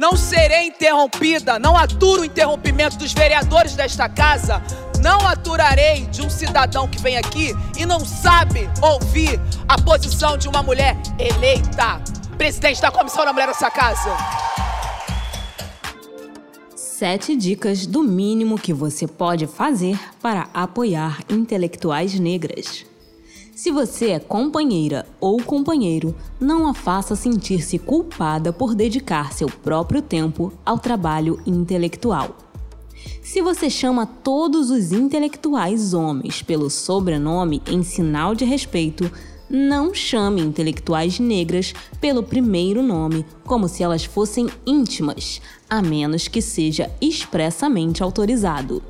Não serei interrompida, não aturo o interrompimento dos vereadores desta casa. Não aturarei de um cidadão que vem aqui e não sabe ouvir a posição de uma mulher eleita, presidente da Comissão da Mulher dessa casa. Sete dicas do mínimo que você pode fazer para apoiar intelectuais negras. Se você é companheira ou companheiro, não a faça sentir-se culpada por dedicar seu próprio tempo ao trabalho intelectual. Se você chama todos os intelectuais homens pelo sobrenome em sinal de respeito, não chame intelectuais negras pelo primeiro nome, como se elas fossem íntimas, a menos que seja expressamente autorizado.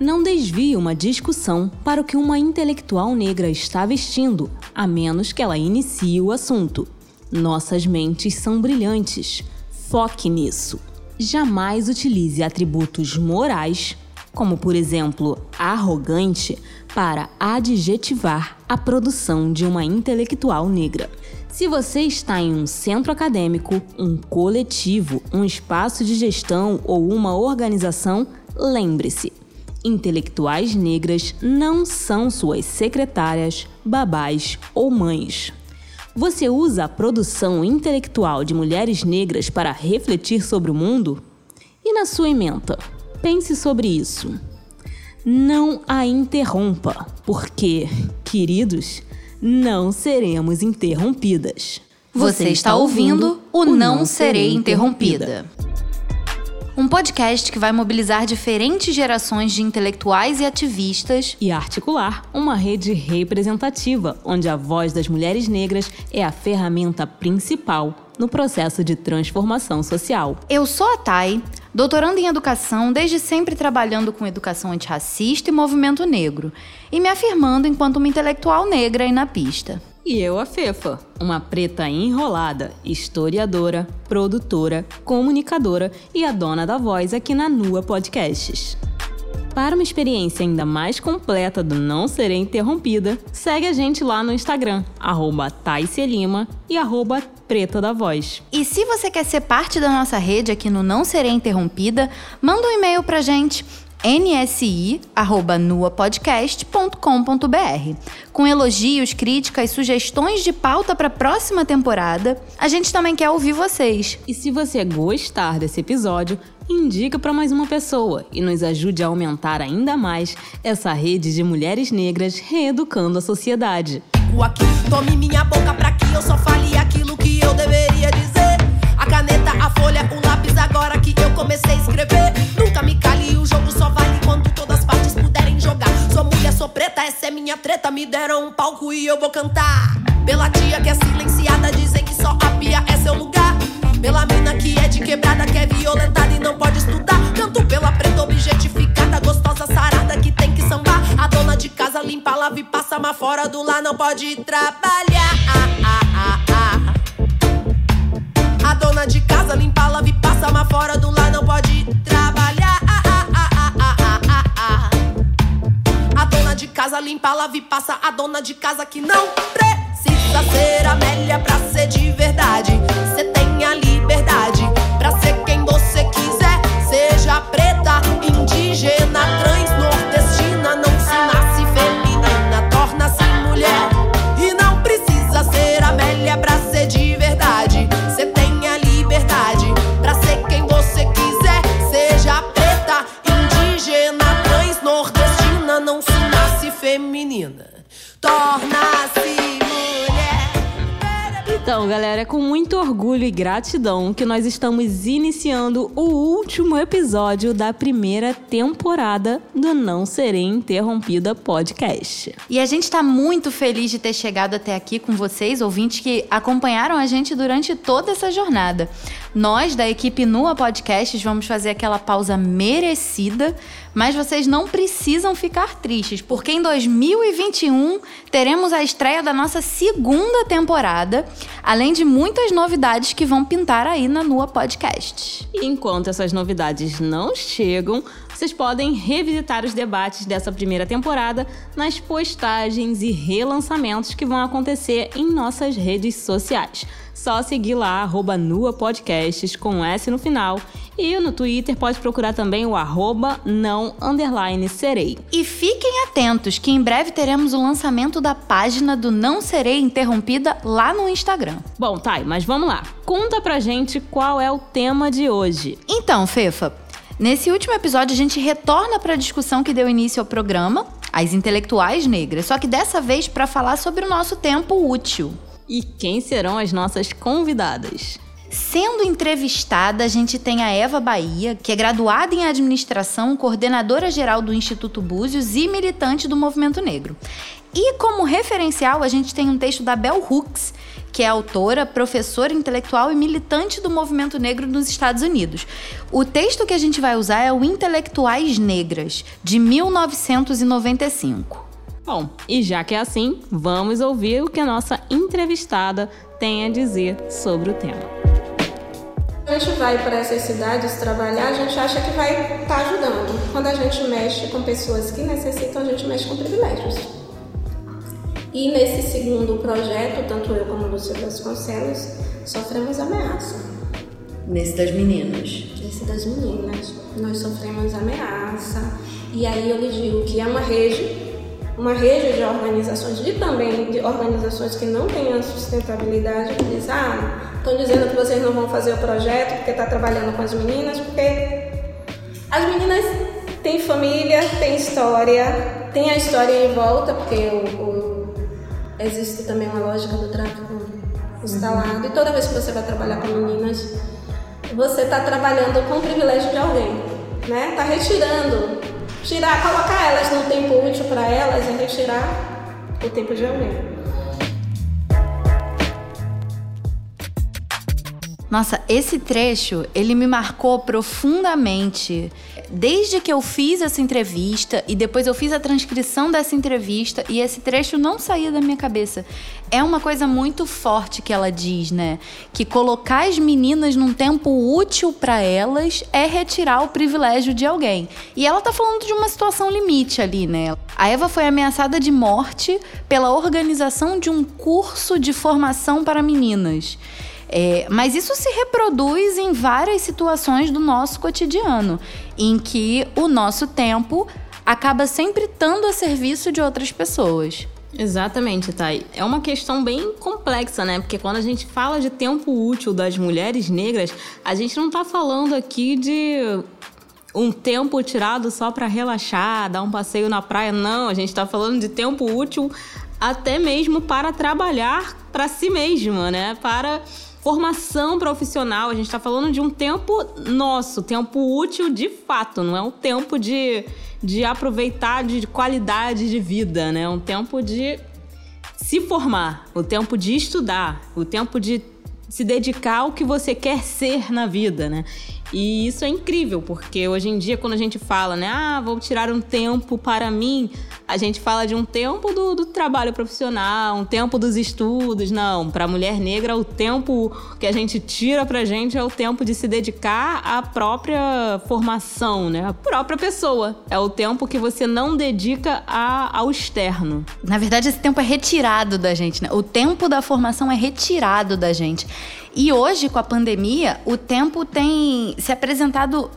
Não desvie uma discussão para o que uma intelectual negra está vestindo, a menos que ela inicie o assunto. Nossas mentes são brilhantes. Foque nisso. Jamais utilize atributos morais, como por exemplo arrogante, para adjetivar a produção de uma intelectual negra. Se você está em um centro acadêmico, um coletivo, um espaço de gestão ou uma organização, lembre-se: intelectuais negras não são suas secretárias, babás ou mães. Você usa a produção intelectual de mulheres negras para refletir sobre o mundo? E na sua ementa? Pense sobre isso. Não a interrompa, porque, queridos, não seremos interrompidas. Você está ouvindo o Não Serei Interrompida um podcast que vai mobilizar diferentes gerações de intelectuais e ativistas e articular uma rede representativa, onde a voz das mulheres negras é a ferramenta principal no processo de transformação social. Eu sou a Thay, doutorando em educação, desde sempre trabalhando com educação antirracista e movimento negro, e me afirmando enquanto uma intelectual negra aí na pista. E eu, a Fefa, uma preta enrolada, historiadora, produtora, comunicadora e a dona da voz aqui na Nua Podcasts. Para uma experiência ainda mais completa do Não Serei Interrompida, segue a gente lá no Instagram, arroba Lima e arroba Preta da Voz. E se você quer ser parte da nossa rede aqui no Não Serei Interrompida, manda um e-mail pra gente nsi@nuapodcast.com.br, com elogios, críticas, sugestões de pauta para a próxima temporada. A gente também quer ouvir vocês. E se você gostar desse episódio, indica para mais uma pessoa e nos ajude a aumentar ainda mais essa rede de mulheres negras reeducando a sociedade. Aqui, tome minha boca para que eu só fale aquilo que eu deveria dizer. A caneta, a folha, o lápis agora que eu comecei a escrever. Jogo só vale quando todas as partes puderem jogar. Sou mulher, sou preta, essa é minha treta. Me deram um palco e eu vou cantar. Pela tia que é silenciada, dizem que só a pia é seu lugar. Pela mina que é de quebrada, que é violentada e não pode estudar. Canto pela preta objetificada, gostosa, sarada que tem que sambar. A dona de casa limpa, lava e passa, mas fora do lar não pode trabalhar. A dona de casa limpa, lava e passa, mas fora do e passa. A dona de casa que não precisa ser Amélia pra ser de verdade. Cê tem a liberdade pra ser quem você quiser. Seja preta, indígena, trans, então, galera, é com muito orgulho e gratidão que nós estamos iniciando o último episódio da primeira temporada do Não Serei Interrompida podcast. E a gente está muito feliz de ter chegado até aqui com vocês, ouvintes que acompanharam a gente durante toda essa jornada. Nós, da equipe Nua Podcasts, vamos fazer aquela pausa merecida mas vocês não precisam ficar tristes, porque em 2021 teremos a estreia da nossa segunda temporada, além de muitas novidades que vão pintar aí na Nua Podcast. Enquanto essas novidades não chegam, vocês podem revisitar os debates dessa primeira temporada nas postagens e relançamentos que vão acontecer em nossas redes sociais. Só seguir lá, arroba Nua Podcasts, com S no final. E no Twitter pode procurar também o arroba não underline serei. E fiquem atentos que em breve teremos o lançamento da página do Não Serei Interrompida lá no Instagram. Bom, Thay, mas vamos lá. Conta pra gente qual é o tema de hoje. Então, Fefa, nesse último episódio a gente retorna para a discussão que deu início ao programa, as intelectuais negras, só que dessa vez para falar sobre o nosso tempo útil. E quem serão as nossas convidadas? Sendo entrevistada, a gente tem a Eva Bahia, que é graduada em administração, coordenadora geral do Instituto Búzios e militante do movimento negro. E como referencial, a gente tem um texto da Bell Hooks, que é autora, professora intelectual e militante do movimento negro nos Estados Unidos. O texto que a gente vai usar é o Intelectuais Negras, de 1995. Bom, e já que é assim, vamos ouvir o que a nossa entrevistada tem a dizer sobre o tema. A gente vai para essas cidades trabalhar, a gente acha que vai estar tá ajudando. Quando a gente mexe com pessoas que necessitam, a gente mexe com privilégios. E nesse segundo projeto, tanto eu como o Lúcio Vasconcelos, sofremos ameaça. Nesse das meninas? Nesse das meninas. Nós sofremos ameaça. E aí eu lhe digo que é uma rede uma rede de organizações e também de organizações que não têm a sustentabilidade, que ah, estão dizendo que vocês não vão fazer o projeto porque está trabalhando com as meninas, porque as meninas têm família, têm história, tem a história em volta, porque o, o, existe também uma lógica do tráfico instalado, e toda vez que você vai trabalhar com meninas, você está trabalhando com o privilégio de alguém, né? Está retirando tirar, colocar elas no tempo útil para elas e retirar o tempo de alguém. Nossa, esse trecho, ele me marcou profundamente. Desde que eu fiz essa entrevista e depois eu fiz a transcrição dessa entrevista e esse trecho não saía da minha cabeça. É uma coisa muito forte que ela diz, né? Que colocar as meninas num tempo útil para elas é retirar o privilégio de alguém. E ela tá falando de uma situação limite ali, né? A Eva foi ameaçada de morte pela organização de um curso de formação para meninas. É, mas isso se reproduz em várias situações do nosso cotidiano, em que o nosso tempo acaba sempre estando a serviço de outras pessoas. Exatamente, Thay. É uma questão bem complexa, né? Porque quando a gente fala de tempo útil das mulheres negras, a gente não está falando aqui de um tempo tirado só para relaxar, dar um passeio na praia, não. A gente está falando de tempo útil até mesmo para trabalhar para si mesma, né? Para formação profissional, a gente está falando de um tempo nosso, tempo útil de fato, não é um tempo de, de aproveitar de qualidade de vida, né? É um tempo de se formar, o tempo de estudar, o tempo de se dedicar ao que você quer ser na vida, né? E isso é incrível, porque hoje em dia, quando a gente fala, né, ah, vou tirar um tempo para mim, a gente fala de um tempo do, do trabalho profissional, um tempo dos estudos. Não, para a mulher negra, o tempo que a gente tira pra gente é o tempo de se dedicar à própria formação, né? A própria pessoa. É o tempo que você não dedica a, ao externo. Na verdade, esse tempo é retirado da gente, né? O tempo da formação é retirado da gente. E hoje, com a pandemia, o tempo tem se apresentado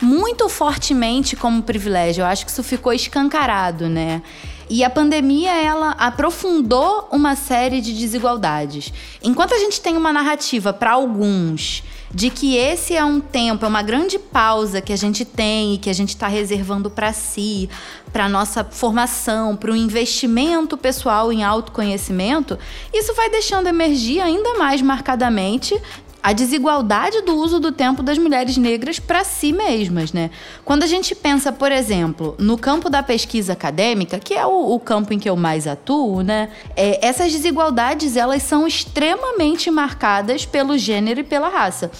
muito fortemente como privilégio. Eu acho que isso ficou escancarado, né? E a pandemia ela aprofundou uma série de desigualdades. Enquanto a gente tem uma narrativa para alguns de que esse é um tempo, é uma grande pausa que a gente tem e que a gente está reservando para si, para nossa formação, para o investimento pessoal em autoconhecimento, isso vai deixando emergir ainda mais marcadamente a desigualdade do uso do tempo das mulheres negras para si mesmas, né? Quando a gente pensa, por exemplo, no campo da pesquisa acadêmica, que é o, o campo em que eu mais atuo, né? É, essas desigualdades elas são extremamente marcadas pelo gênero e pela raça.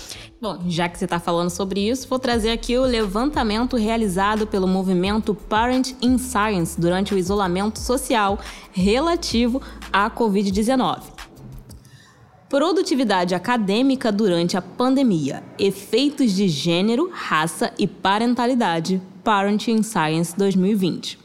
Bom, já que você está falando sobre isso, vou trazer aqui o levantamento realizado pelo movimento Parent in Science durante o isolamento social relativo à Covid-19. Produtividade acadêmica durante a pandemia. Efeitos de gênero, raça e parentalidade. Parenting Science 2020.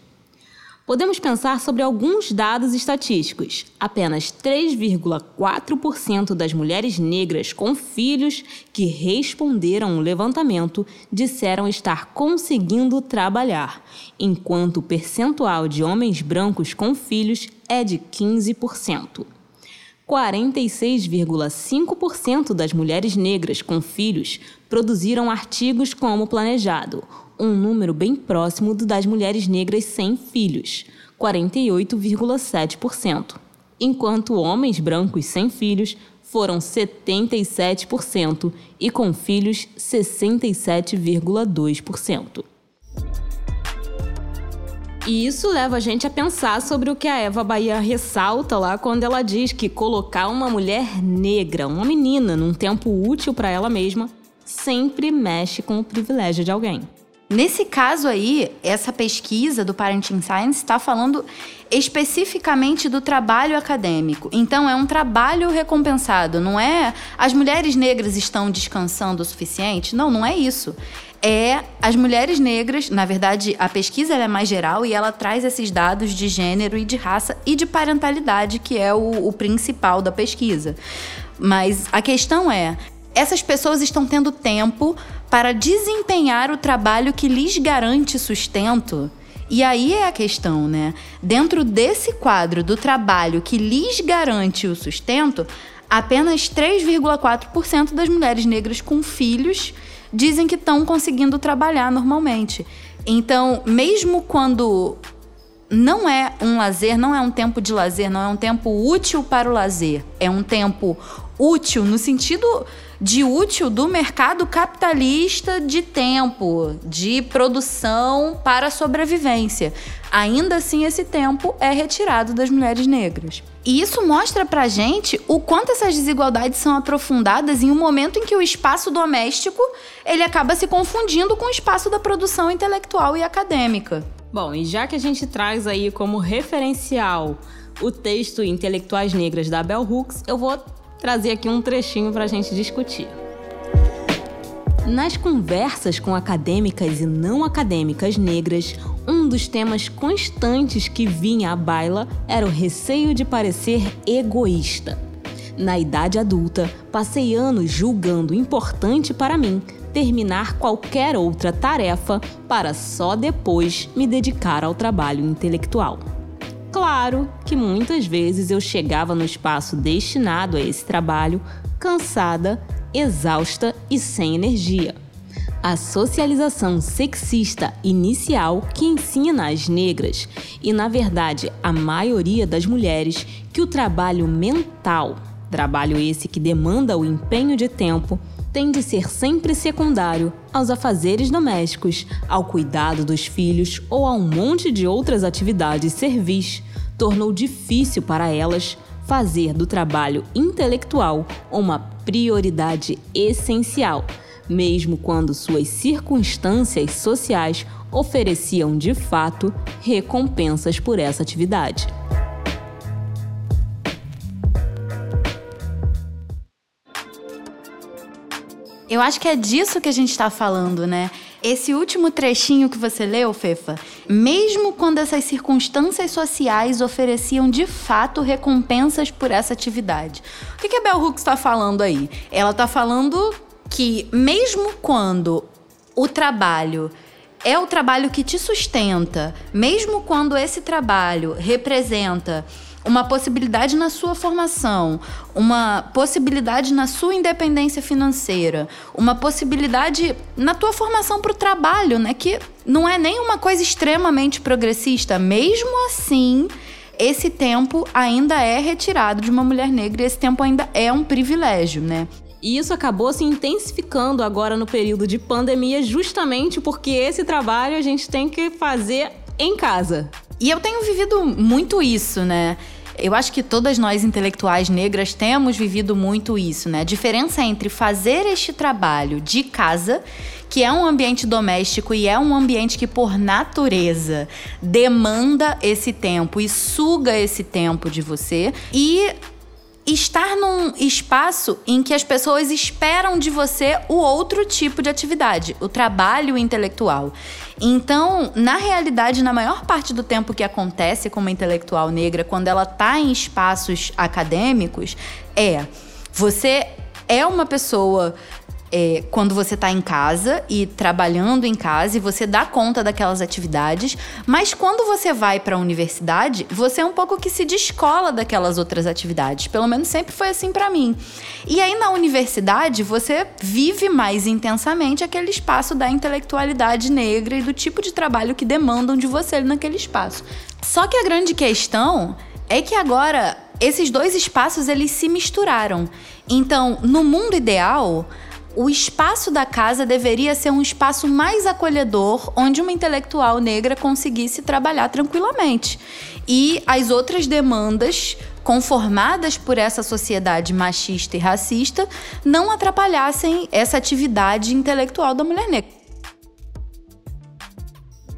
Podemos pensar sobre alguns dados estatísticos. Apenas 3,4% das mulheres negras com filhos que responderam o levantamento disseram estar conseguindo trabalhar, enquanto o percentual de homens brancos com filhos é de 15%. 46,5% das mulheres negras com filhos produziram artigos como planejado, um número bem próximo do das mulheres negras sem filhos, 48,7%, enquanto homens brancos sem filhos foram 77% e com filhos 67,2%. E isso leva a gente a pensar sobre o que a Eva Bahia ressalta lá quando ela diz que colocar uma mulher negra, uma menina, num tempo útil para ela mesma, sempre mexe com o privilégio de alguém. Nesse caso aí, essa pesquisa do Parenting Science está falando especificamente do trabalho acadêmico. Então, é um trabalho recompensado, não é as mulheres negras estão descansando o suficiente? Não, não é isso. É as mulheres negras, na verdade, a pesquisa é mais geral e ela traz esses dados de gênero e de raça e de parentalidade, que é o, o principal da pesquisa. Mas a questão é, essas pessoas estão tendo tempo para desempenhar o trabalho que lhes garante sustento. E aí é a questão, né? Dentro desse quadro do trabalho que lhes garante o sustento, apenas 3,4% das mulheres negras com filhos dizem que estão conseguindo trabalhar normalmente. Então, mesmo quando não é um lazer, não é um tempo de lazer, não é um tempo útil para o lazer, é um tempo útil no sentido de útil do mercado capitalista de tempo, de produção para sobrevivência. Ainda assim, esse tempo é retirado das mulheres negras. E isso mostra pra gente o quanto essas desigualdades são aprofundadas em um momento em que o espaço doméstico ele acaba se confundindo com o espaço da produção intelectual e acadêmica. Bom, e já que a gente traz aí como referencial o texto Intelectuais Negras da Bell Hooks, eu vou trazer aqui um trechinho para a gente discutir. Nas conversas com acadêmicas e não acadêmicas negras, um dos temas constantes que vinha à baila era o receio de parecer egoísta. Na idade adulta, passei anos julgando importante para mim terminar qualquer outra tarefa para só depois me dedicar ao trabalho intelectual. Claro que muitas vezes eu chegava no espaço destinado a esse trabalho cansada, exausta e sem energia. A socialização sexista inicial que ensina às negras, e na verdade a maioria das mulheres, que o trabalho mental, trabalho esse que demanda o empenho de tempo, tem de ser sempre secundário aos afazeres domésticos, ao cuidado dos filhos ou a um monte de outras atividades servis, tornou difícil para elas fazer do trabalho intelectual uma prioridade essencial, mesmo quando suas circunstâncias sociais ofereciam de fato recompensas por essa atividade. Eu acho que é disso que a gente está falando, né? Esse último trechinho que você leu, Fefa, mesmo quando essas circunstâncias sociais ofereciam de fato recompensas por essa atividade. O que, que a Bell Hooks está falando aí? Ela está falando que mesmo quando o trabalho é o trabalho que te sustenta, mesmo quando esse trabalho representa uma possibilidade na sua formação, uma possibilidade na sua independência financeira, uma possibilidade na tua formação para o trabalho, né? Que não é nem uma coisa extremamente progressista. Mesmo assim, esse tempo ainda é retirado de uma mulher negra e esse tempo ainda é um privilégio, né? E isso acabou se intensificando agora no período de pandemia, justamente porque esse trabalho a gente tem que fazer em casa. E eu tenho vivido muito isso, né? Eu acho que todas nós intelectuais negras temos vivido muito isso, né? A diferença entre fazer este trabalho de casa, que é um ambiente doméstico e é um ambiente que, por natureza, demanda esse tempo e suga esse tempo de você, e estar num espaço em que as pessoas esperam de você o outro tipo de atividade, o trabalho intelectual. Então, na realidade, na maior parte do tempo que acontece com uma intelectual negra, quando ela está em espaços acadêmicos, é você é uma pessoa é, quando você está em casa e trabalhando em casa e você dá conta daquelas atividades, mas quando você vai para a universidade, você é um pouco que se descola daquelas outras atividades. Pelo menos sempre foi assim para mim. E aí na universidade você vive mais intensamente aquele espaço da intelectualidade negra e do tipo de trabalho que demandam de você naquele espaço. Só que a grande questão é que agora esses dois espaços eles se misturaram. Então, no mundo ideal, o espaço da casa deveria ser um espaço mais acolhedor, onde uma intelectual negra conseguisse trabalhar tranquilamente. E as outras demandas conformadas por essa sociedade machista e racista não atrapalhassem essa atividade intelectual da mulher negra.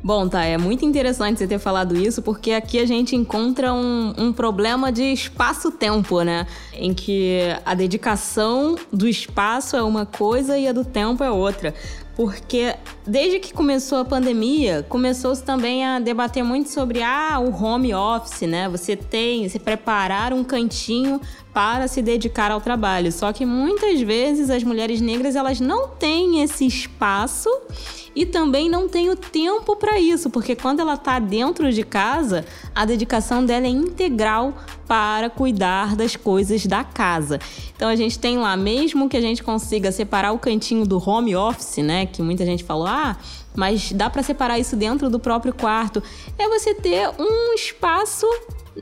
Bom, tá, é muito interessante você ter falado isso, porque aqui a gente encontra um, um problema de espaço-tempo, né? Em que a dedicação do espaço é uma coisa e a do tempo é outra. Porque desde que começou a pandemia, começou-se também a debater muito sobre ah, o home office, né? Você tem, se preparar um cantinho para se dedicar ao trabalho. Só que muitas vezes as mulheres negras elas não têm esse espaço e também não tem o tempo para isso, porque quando ela está dentro de casa, a dedicação dela é integral para cuidar das coisas da casa. Então a gente tem lá, mesmo que a gente consiga separar o cantinho do home office, né, que muita gente falou, ah, mas dá para separar isso dentro do próprio quarto, é você ter um espaço,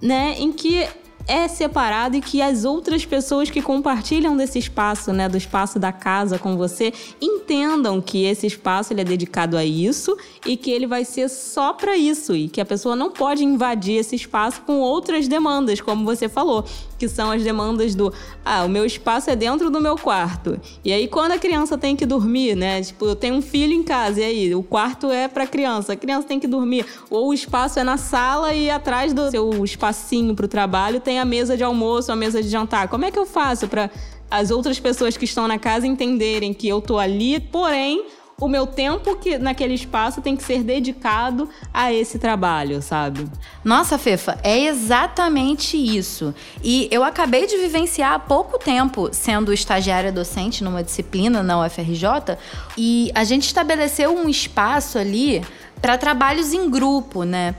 né, em que é separado e que as outras pessoas que compartilham desse espaço, né, do espaço da casa com você, entendam que esse espaço ele é dedicado a isso e que ele vai ser só para isso e que a pessoa não pode invadir esse espaço com outras demandas, como você falou, que são as demandas do ah, o meu espaço é dentro do meu quarto. E aí quando a criança tem que dormir, né? Tipo, eu tenho um filho em casa e aí o quarto é para criança, a criança tem que dormir, ou o espaço é na sala e atrás do seu espacinho para o trabalho tem a mesa de almoço, a mesa de jantar. Como é que eu faço para as outras pessoas que estão na casa entenderem que eu tô ali, porém o meu tempo que naquele espaço tem que ser dedicado a esse trabalho, sabe? Nossa, Fefa, é exatamente isso. E eu acabei de vivenciar há pouco tempo sendo estagiária docente numa disciplina na UFRJ e a gente estabeleceu um espaço ali para trabalhos em grupo, né?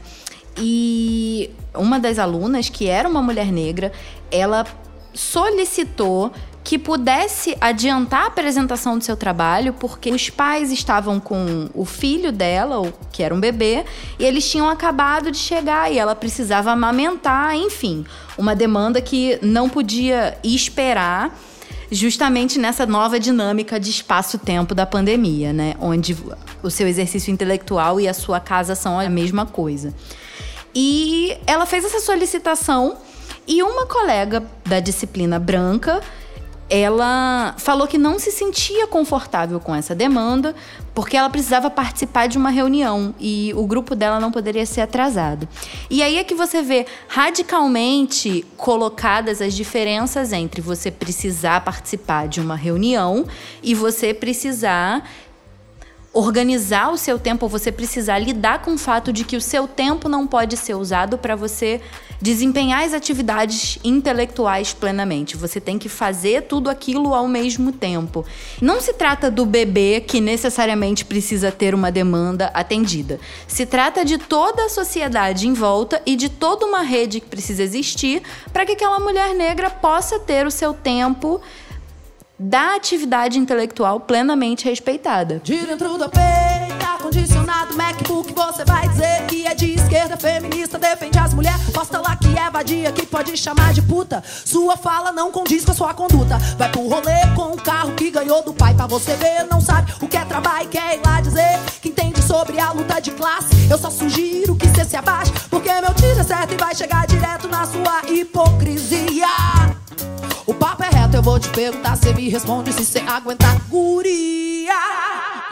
E uma das alunas, que era uma mulher negra, ela solicitou que pudesse adiantar a apresentação do seu trabalho, porque os pais estavam com o filho dela, que era um bebê, e eles tinham acabado de chegar e ela precisava amamentar, enfim, uma demanda que não podia esperar justamente nessa nova dinâmica de espaço-tempo da pandemia, né, onde o seu exercício intelectual e a sua casa são a mesma coisa. E ela fez essa solicitação e uma colega da disciplina branca ela falou que não se sentia confortável com essa demanda porque ela precisava participar de uma reunião e o grupo dela não poderia ser atrasado. E aí é que você vê radicalmente colocadas as diferenças entre você precisar participar de uma reunião e você precisar organizar o seu tempo, você precisar lidar com o fato de que o seu tempo não pode ser usado para você desempenhar as atividades intelectuais plenamente. Você tem que fazer tudo aquilo ao mesmo tempo. Não se trata do bebê que necessariamente precisa ter uma demanda atendida. Se trata de toda a sociedade em volta e de toda uma rede que precisa existir para que aquela mulher negra possa ter o seu tempo da atividade intelectual plenamente respeitada. De dentro do peito, ar-condicionado, MacBook, você vai dizer que é de esquerda, feminista, defende as mulheres. Posta lá que é vadia, que pode chamar de puta. Sua fala não condiz com a sua conduta. Vai pro rolê com o carro que ganhou do pai pra você ver. Não sabe o que é trabalho quer ir lá dizer que entende sobre a luta de classe. Eu só sugiro que você se abaixe, porque meu tiro é certo e vai chegar direto na sua hipocrisia. Vou te perguntar, você me responde se você aguentar guria.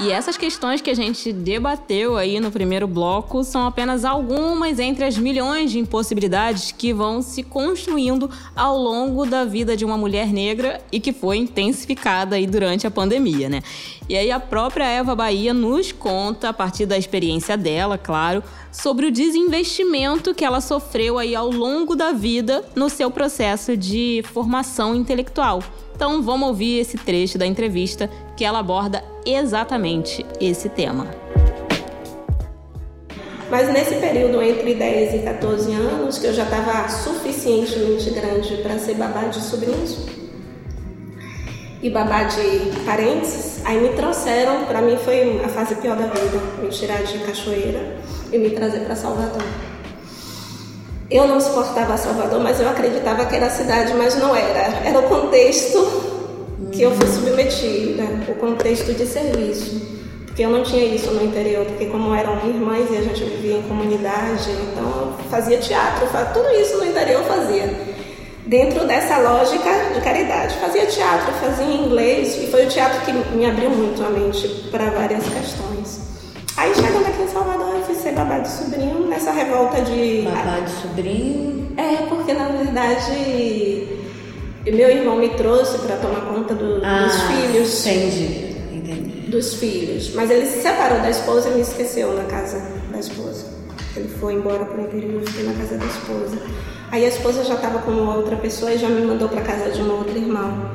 E essas questões que a gente debateu aí no primeiro bloco são apenas algumas entre as milhões de impossibilidades que vão se construindo ao longo da vida de uma mulher negra e que foi intensificada aí durante a pandemia, né? E aí a própria Eva Bahia nos conta, a partir da experiência dela, claro, sobre o desinvestimento que ela sofreu aí ao longo da vida no seu processo de formação intelectual. Então vamos ouvir esse trecho da entrevista que ela aborda exatamente esse tema. Mas nesse período entre 10 e 14 anos, que eu já estava suficientemente grande para ser babá de sobrinhos e babá de parentes, aí me trouxeram, para mim foi a fase pior da vida, me tirar de Cachoeira e me trazer para Salvador. Eu não suportava Salvador, mas eu acreditava que era a cidade, mas não era. Era o contexto que eu fui submetida, o contexto de serviço. Porque eu não tinha isso no interior, porque como eram irmãs e a gente vivia em comunidade, então eu fazia teatro, tudo isso no interior eu fazia. Dentro dessa lógica de caridade. Fazia teatro, fazia inglês, e foi o teatro que me abriu muito a mente para várias questões. Aí chegando aqui em Salvador, eu fui ser babá de sobrinho nessa revolta de. Babá de sobrinho? É, porque na verdade meu irmão me trouxe para tomar conta do, ah, dos filhos. Entendi, entendi. Dos filhos. Mas ele se separou da esposa e me esqueceu na casa da esposa. Ele foi embora para o interior e fiquei na casa da esposa. Aí a esposa já estava com outra pessoa e já me mandou para casa de um outro irmão.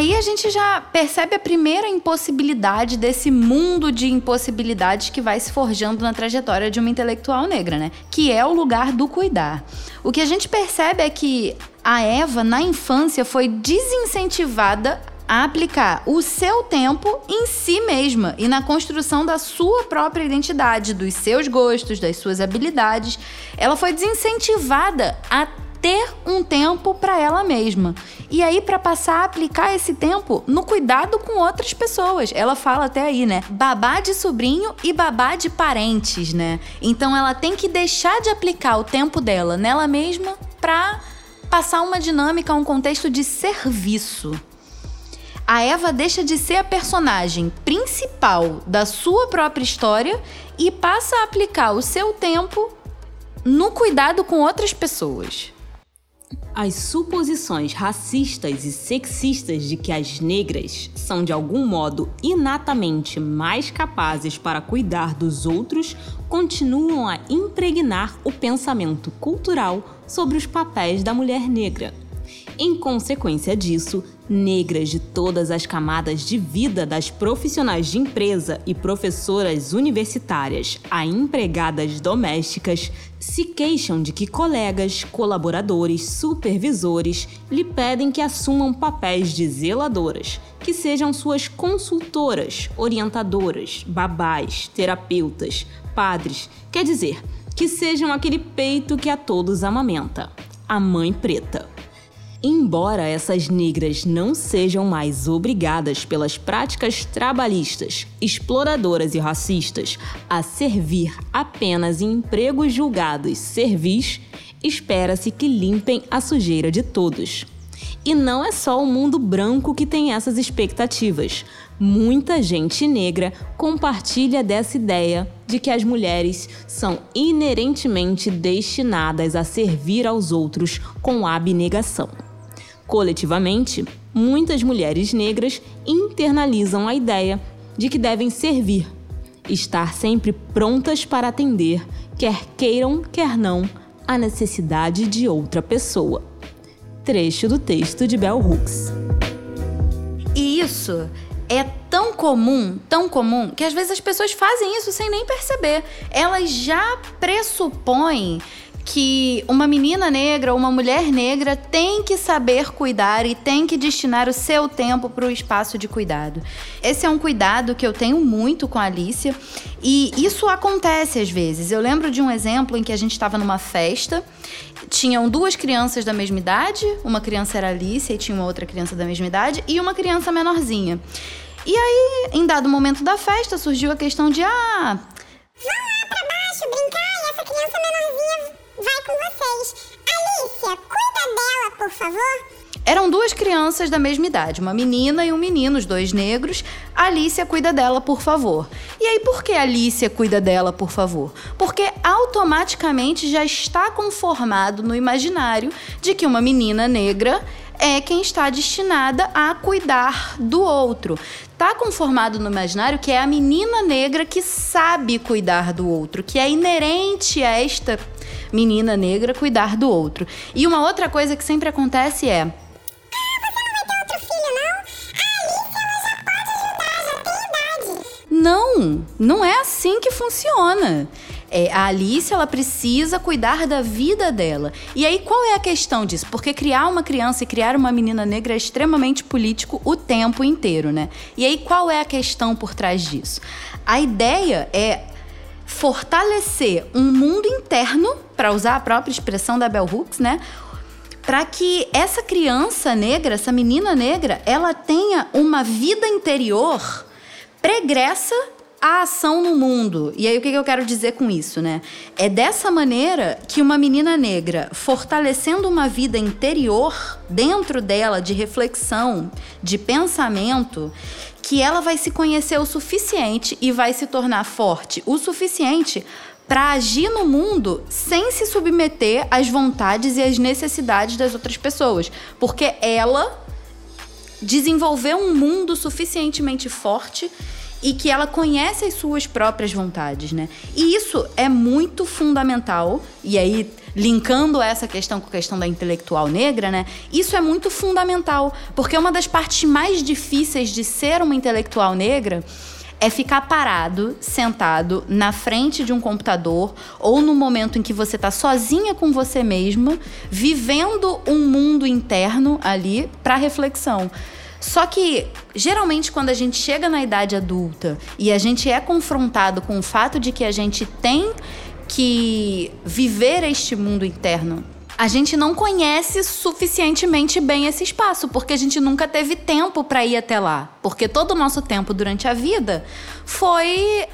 Aí a gente já percebe a primeira impossibilidade desse mundo de impossibilidades que vai se forjando na trajetória de uma intelectual negra, né? Que é o lugar do cuidar. O que a gente percebe é que a Eva, na infância, foi desincentivada a aplicar o seu tempo em si mesma e na construção da sua própria identidade, dos seus gostos, das suas habilidades. Ela foi desincentivada a ter um tempo para ela mesma. E aí para passar a aplicar esse tempo no cuidado com outras pessoas. Ela fala até aí, né? Babá de sobrinho e babá de parentes, né? Então ela tem que deixar de aplicar o tempo dela nela mesma para passar uma dinâmica, um contexto de serviço. A Eva deixa de ser a personagem principal da sua própria história e passa a aplicar o seu tempo no cuidado com outras pessoas. As suposições racistas e sexistas de que as negras são de algum modo inatamente mais capazes para cuidar dos outros continuam a impregnar o pensamento cultural sobre os papéis da mulher negra. Em consequência disso, negras de todas as camadas de vida, das profissionais de empresa e professoras universitárias a empregadas domésticas, se queixam de que colegas, colaboradores, supervisores lhe pedem que assumam papéis de zeladoras, que sejam suas consultoras, orientadoras, babás, terapeutas, padres, quer dizer, que sejam aquele peito que a todos amamenta, a mãe preta. Embora essas negras não sejam mais obrigadas pelas práticas trabalhistas, exploradoras e racistas a servir apenas em empregos julgados servis, espera-se que limpem a sujeira de todos. E não é só o mundo branco que tem essas expectativas. Muita gente negra compartilha dessa ideia de que as mulheres são inerentemente destinadas a servir aos outros com abnegação. Coletivamente, muitas mulheres negras internalizam a ideia de que devem servir, estar sempre prontas para atender, quer queiram, quer não, a necessidade de outra pessoa. Trecho do texto de Bell Hooks. E isso é tão comum, tão comum, que às vezes as pessoas fazem isso sem nem perceber. Elas já pressupõem que uma menina negra, uma mulher negra tem que saber cuidar e tem que destinar o seu tempo para o espaço de cuidado. Esse é um cuidado que eu tenho muito com a Alicia e isso acontece às vezes. Eu lembro de um exemplo em que a gente estava numa festa, tinham duas crianças da mesma idade, uma criança era Alicia e tinha uma outra criança da mesma idade e uma criança menorzinha. E aí, em dado momento da festa, surgiu a questão de ah, Vamos lá pra baixo brincar e essa criança menorzinha vai com vocês. Alicia, cuida dela, por favor. Eram duas crianças da mesma idade, uma menina e um menino, os dois negros. Alicia cuida dela, por favor. E aí, por que Alicia cuida dela, por favor? Porque automaticamente já está conformado no imaginário de que uma menina negra é quem está destinada a cuidar do outro. Tá conformado no imaginário que é a menina negra que sabe cuidar do outro, que é inerente a esta menina negra cuidar do outro. E uma outra coisa que sempre acontece é Não, não é assim que funciona. É, a Alice ela precisa cuidar da vida dela. E aí qual é a questão disso? Porque criar uma criança e criar uma menina negra é extremamente político o tempo inteiro, né? E aí qual é a questão por trás disso? A ideia é fortalecer um mundo interno, para usar a própria expressão da Bell Hooks, né? Para que essa criança negra, essa menina negra, ela tenha uma vida interior pregressa a ação no mundo. E aí, o que eu quero dizer com isso, né? É dessa maneira que uma menina negra, fortalecendo uma vida interior dentro dela de reflexão, de pensamento, que ela vai se conhecer o suficiente e vai se tornar forte o suficiente para agir no mundo sem se submeter às vontades e às necessidades das outras pessoas, porque ela desenvolveu um mundo suficientemente forte e que ela conhece as suas próprias vontades, né? E isso é muito fundamental. E aí, linkando essa questão com a questão da intelectual negra, né? Isso é muito fundamental, porque uma das partes mais difíceis de ser uma intelectual negra é ficar parado, sentado na frente de um computador ou no momento em que você está sozinha com você mesma, vivendo um mundo interno ali para reflexão. Só que, geralmente, quando a gente chega na idade adulta e a gente é confrontado com o fato de que a gente tem que viver este mundo interno a gente não conhece suficientemente bem esse espaço, porque a gente nunca teve tempo para ir até lá. Porque todo o nosso tempo durante a vida foi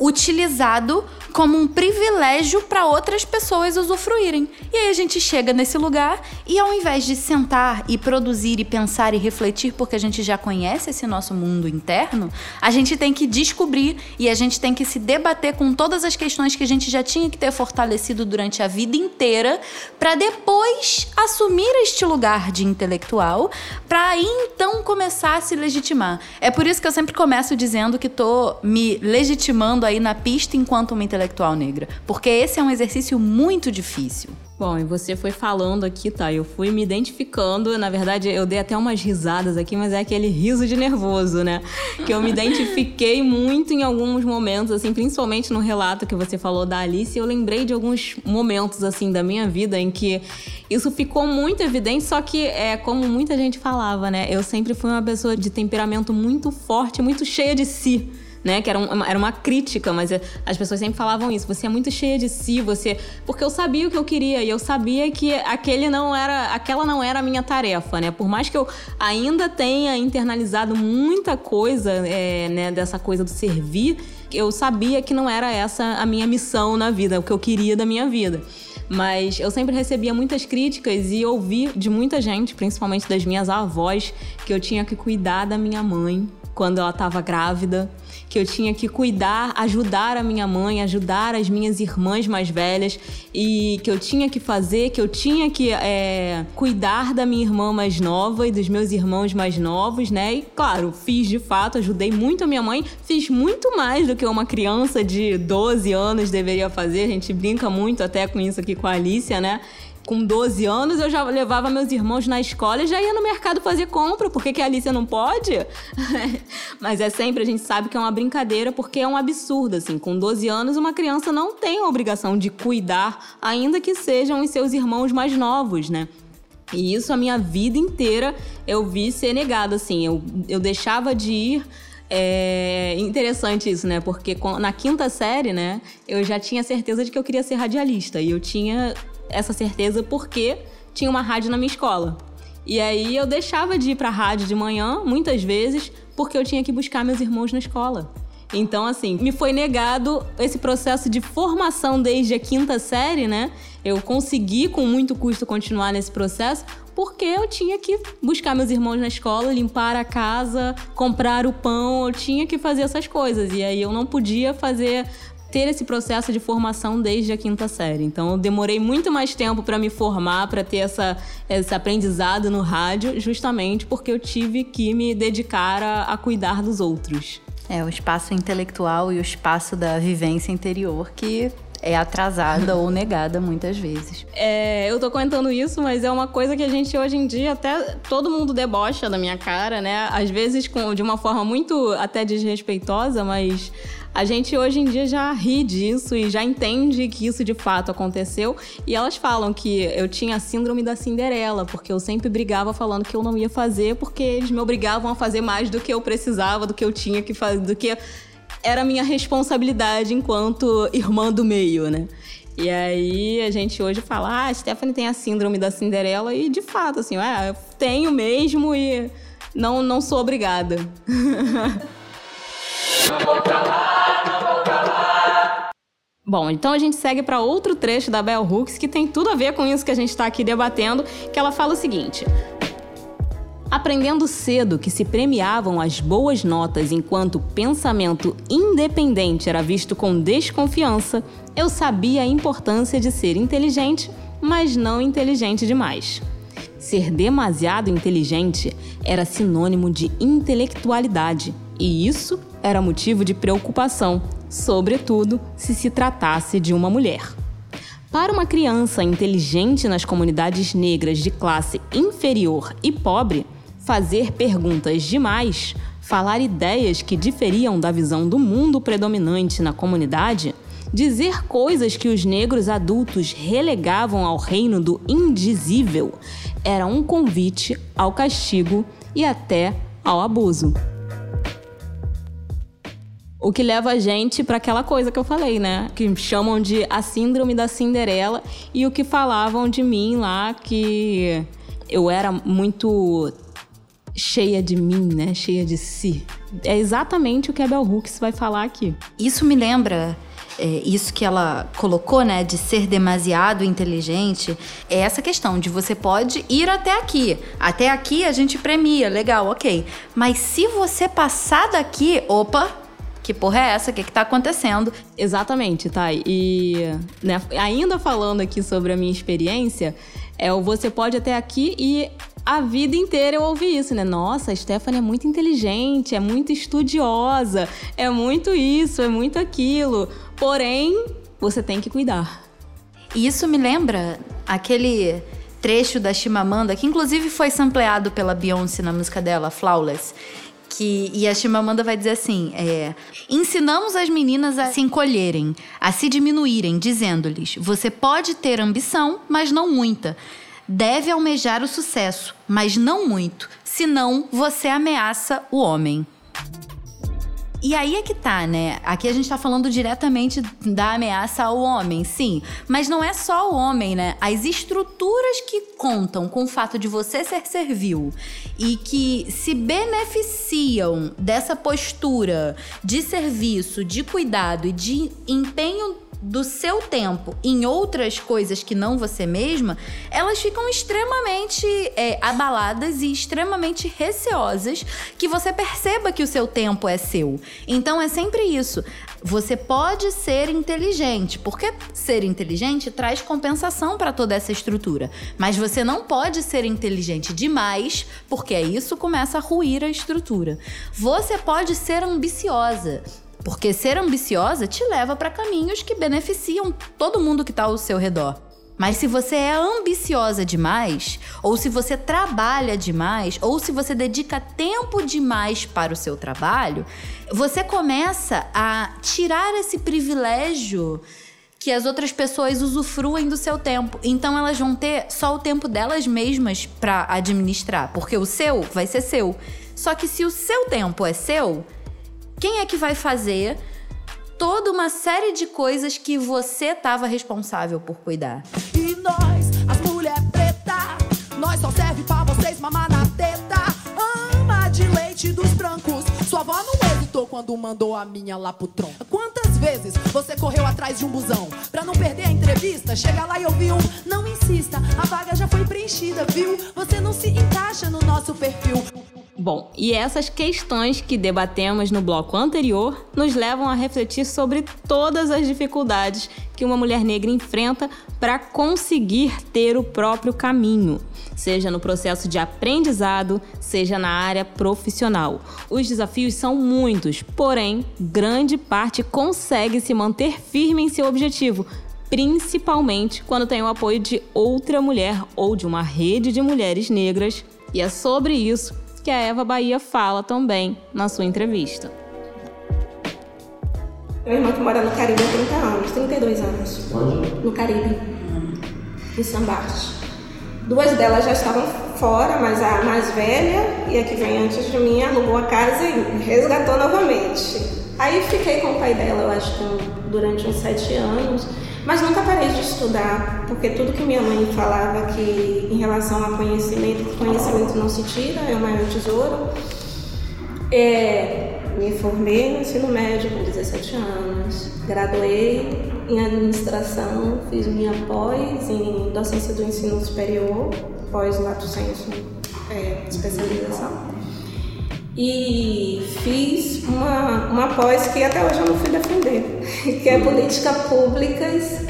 utilizado como um privilégio para outras pessoas usufruírem. E aí a gente chega nesse lugar e ao invés de sentar e produzir e pensar e refletir porque a gente já conhece esse nosso mundo interno, a gente tem que descobrir e a gente tem que se debater com todas as questões que a gente já tinha que ter fortalecido durante a vida inteira para depois assumir este lugar de intelectual, para aí então começar a se legitimar. É por isso que eu sempre começo dizendo que tô me legitimando aí na pista enquanto uma intelectual negra, porque esse é um exercício muito difícil. Bom, e você foi falando aqui, tá? Eu fui me identificando. Na verdade, eu dei até umas risadas aqui, mas é aquele riso de nervoso, né? Que eu me identifiquei muito em alguns momentos, assim, principalmente no relato que você falou da Alice. Eu lembrei de alguns momentos, assim, da minha vida em que isso ficou muito evidente, só que é como muita gente falava, né? Eu sempre fui uma pessoa de temperamento muito forte, muito cheia de si né? Que era, um, era uma crítica, mas as pessoas sempre falavam isso. Você é muito cheia de si, você. Porque eu sabia o que eu queria e eu sabia que aquele não era, aquela não era a minha tarefa, né? Por mais que eu ainda tenha internalizado muita coisa, é, né? Dessa coisa do servir, eu sabia que não era essa a minha missão na vida, o que eu queria da minha vida. Mas eu sempre recebia muitas críticas e ouvi de muita gente, principalmente das minhas avós, que eu tinha que cuidar da minha mãe quando ela estava grávida, que eu tinha que cuidar, ajudar a minha mãe, ajudar as minhas irmãs mais velhas e que eu tinha que fazer, que eu tinha que é, cuidar da minha irmã mais nova e dos meus irmãos mais novos, né? E claro, fiz de fato, ajudei muito a minha mãe, fiz muito mais do que uma criança de 12 anos deveria fazer. A gente brinca muito até com isso aqui com a Alicia, né? Com 12 anos, eu já levava meus irmãos na escola e já ia no mercado fazer compra. Por que, que a Alicia não pode? Mas é sempre, a gente sabe que é uma brincadeira, porque é um absurdo, assim. Com 12 anos, uma criança não tem a obrigação de cuidar, ainda que sejam os seus irmãos mais novos, né? E isso a minha vida inteira eu vi ser negado, assim. Eu, eu deixava de ir. É interessante isso, né? Porque na quinta série, né, eu já tinha certeza de que eu queria ser radialista. E eu tinha essa certeza porque tinha uma rádio na minha escola. E aí eu deixava de ir para a rádio de manhã, muitas vezes, porque eu tinha que buscar meus irmãos na escola. Então, assim, me foi negado esse processo de formação desde a quinta série, né? Eu consegui, com muito custo, continuar nesse processo, porque eu tinha que buscar meus irmãos na escola, limpar a casa, comprar o pão, eu tinha que fazer essas coisas. E aí eu não podia fazer ter esse processo de formação desde a quinta série. Então eu demorei muito mais tempo para me formar, para ter essa, esse aprendizado no rádio, justamente porque eu tive que me dedicar a, a cuidar dos outros. É, o espaço intelectual e o espaço da vivência interior que é atrasada ou negada muitas vezes. É, eu tô comentando isso, mas é uma coisa que a gente hoje em dia até todo mundo debocha da minha cara, né? Às vezes com, de uma forma muito até desrespeitosa, mas a gente hoje em dia já ri disso e já entende que isso de fato aconteceu. E elas falam que eu tinha a síndrome da Cinderela, porque eu sempre brigava falando que eu não ia fazer, porque eles me obrigavam a fazer mais do que eu precisava, do que eu tinha que fazer, do que era minha responsabilidade enquanto irmã do meio, né? E aí a gente hoje fala, ah, a Stephanie tem a síndrome da Cinderela e de fato, assim, é, eu tenho mesmo e não, não sou obrigada. Bom, então a gente segue para outro trecho da Bell Hooks que tem tudo a ver com isso que a gente está aqui debatendo, que ela fala o seguinte: Aprendendo cedo que se premiavam as boas notas enquanto pensamento independente era visto com desconfiança, eu sabia a importância de ser inteligente, mas não inteligente demais. Ser demasiado inteligente era sinônimo de intelectualidade, e isso era motivo de preocupação, sobretudo se se tratasse de uma mulher. Para uma criança inteligente nas comunidades negras de classe inferior e pobre, fazer perguntas demais, falar ideias que diferiam da visão do mundo predominante na comunidade, dizer coisas que os negros adultos relegavam ao reino do indizível, era um convite ao castigo e até ao abuso. O que leva a gente para aquela coisa que eu falei, né? Que chamam de a síndrome da Cinderela e o que falavam de mim lá que eu era muito cheia de mim, né? Cheia de si. É exatamente o que a Bell Hooks vai falar aqui. Isso me lembra é, isso que ela colocou, né, de ser demasiado inteligente, é essa questão de você pode ir até aqui. Até aqui a gente premia, legal, ok. Mas se você passar daqui, opa, que porra é essa? O que, que tá acontecendo? Exatamente, tá. E né, ainda falando aqui sobre a minha experiência, é o você pode até aqui e a vida inteira eu ouvi isso, né? Nossa, a Stephanie é muito inteligente, é muito estudiosa, é muito isso, é muito aquilo. Porém, você tem que cuidar. Isso me lembra aquele trecho da Chimamanda, que inclusive foi sampleado pela Beyoncé na música dela, Flawless, que e a Chimamanda vai dizer assim: é, ensinamos as meninas a se encolherem, a se diminuírem, dizendo-lhes: você pode ter ambição, mas não muita. Deve almejar o sucesso, mas não muito, senão você ameaça o homem. E aí é que tá, né? Aqui a gente tá falando diretamente da ameaça ao homem, sim. Mas não é só o homem, né? As estruturas que contam com o fato de você ser servil e que se beneficiam dessa postura de serviço, de cuidado e de empenho do seu tempo em outras coisas que não você mesma, elas ficam extremamente é, abaladas e extremamente receosas que você perceba que o seu tempo é seu. Então é sempre isso. Você pode ser inteligente, porque ser inteligente traz compensação para toda essa estrutura. Mas você não pode ser inteligente demais, porque isso começa a ruir a estrutura. Você pode ser ambiciosa. Porque ser ambiciosa te leva para caminhos que beneficiam todo mundo que está ao seu redor. Mas se você é ambiciosa demais, ou se você trabalha demais, ou se você dedica tempo demais para o seu trabalho, você começa a tirar esse privilégio que as outras pessoas usufruem do seu tempo. Então elas vão ter só o tempo delas mesmas para administrar, porque o seu vai ser seu. Só que se o seu tempo é seu, quem é que vai fazer toda uma série de coisas que você estava responsável por cuidar? E nós, as mulher preta, nós só serve pra vocês mamar na teta. Ama de leite dos brancos. Sua avó não hesitou quando mandou a minha lá pro tronco. Quantas vezes você correu atrás de um busão pra não perder a entrevista? Chega lá e ouvi um, não insista, a vaga já foi preenchida, viu? Você não se encaixa no nosso perfil. Bom, e essas questões que debatemos no bloco anterior nos levam a refletir sobre todas as dificuldades que uma mulher negra enfrenta para conseguir ter o próprio caminho, seja no processo de aprendizado, seja na área profissional. Os desafios são muitos, porém, grande parte consegue se manter firme em seu objetivo, principalmente quando tem o apoio de outra mulher ou de uma rede de mulheres negras. E é sobre isso que a Eva Bahia fala também na sua entrevista. Meu irmão que mora no Caribe há 30 anos, 32 anos. Onde? No Caribe, em Sambarte. Duas delas já estavam fora, mas a mais velha e a que vem antes de mim alugou a casa e resgatou novamente. Aí fiquei com o pai dela, eu acho que durante uns sete anos, mas nunca parei de estudar, porque tudo que minha mãe falava que em relação a conhecimento, que conhecimento não se tira, é o maior tesouro. É, me formei no ensino médio com 17 anos, graduei em administração, fiz minha pós em docência do ensino superior, pós lato sensu, é, especialização. E fiz uma, uma pós que até hoje eu não fui defender, que é política públicas,